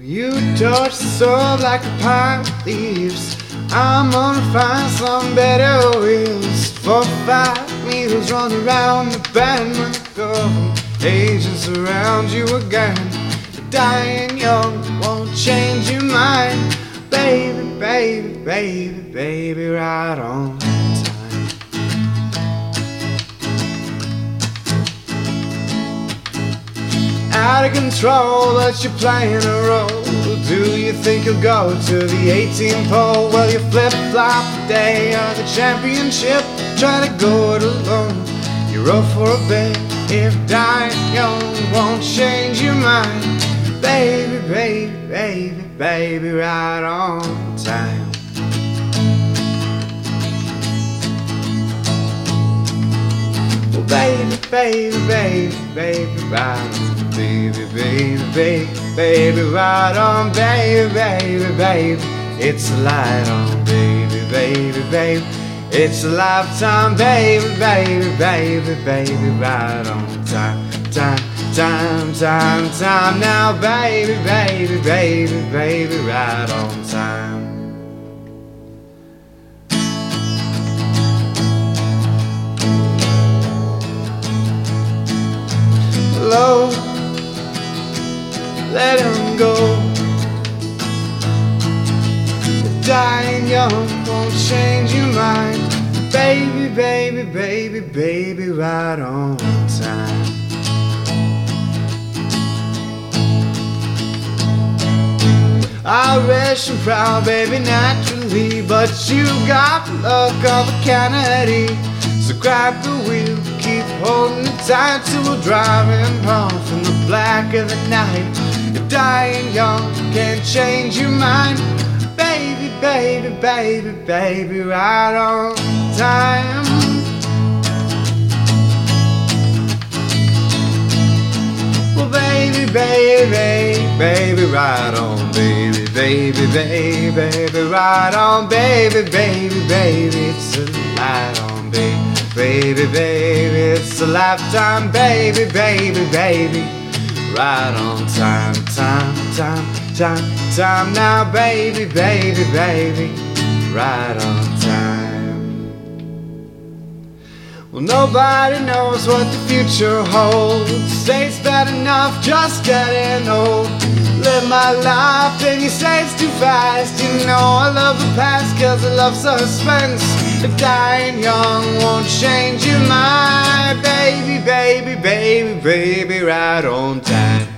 You touch the soul like a pine leaves. I'm gonna find some better wheels. For five needles run around the bend government agents surround you again. Diane Young won't change your mind. Baby, baby, baby, baby, right on Out of control, but you're playing a role. Do you think you'll go to the 18 pole? Well, you flip flop the day of the championship. Try to go it alone. You're up for a bet. If Diane Young won't change your mind, baby, baby, baby, baby, right on time. Well, baby, baby, baby, baby, right on, baby, baby, baby, baby, right on, baby, baby, baby. It's a light on, baby, baby, baby. It's a lifetime, baby, baby, baby, baby, right on time, time, time, time, time. Now, baby, baby, baby, baby, right on time. Him go. Diane Young won't change your mind. Baby, baby, baby, baby, right on time. Irish and proud, baby, naturally. But you got the look of a Kennedy. So grab the wheel, keep holding it tight till we're driving off in the black of the night. Diane Young can't change your mind, baby, baby, baby, baby, right on time. Well, baby, baby, baby, right on, baby, baby, baby, baby, right on, baby, baby, baby, it's a light on, baby, baby, baby, it's a lifetime, baby, baby, baby, right on time, time, time, time, time now, baby, baby, baby, right on time. Well, nobody knows what the future holds. Say it's bad enough, just getting old. Live my life, and you say it's too fast. You know I love the past, cause I love suspense. If Diane Young won't change your mind, baby, right on time.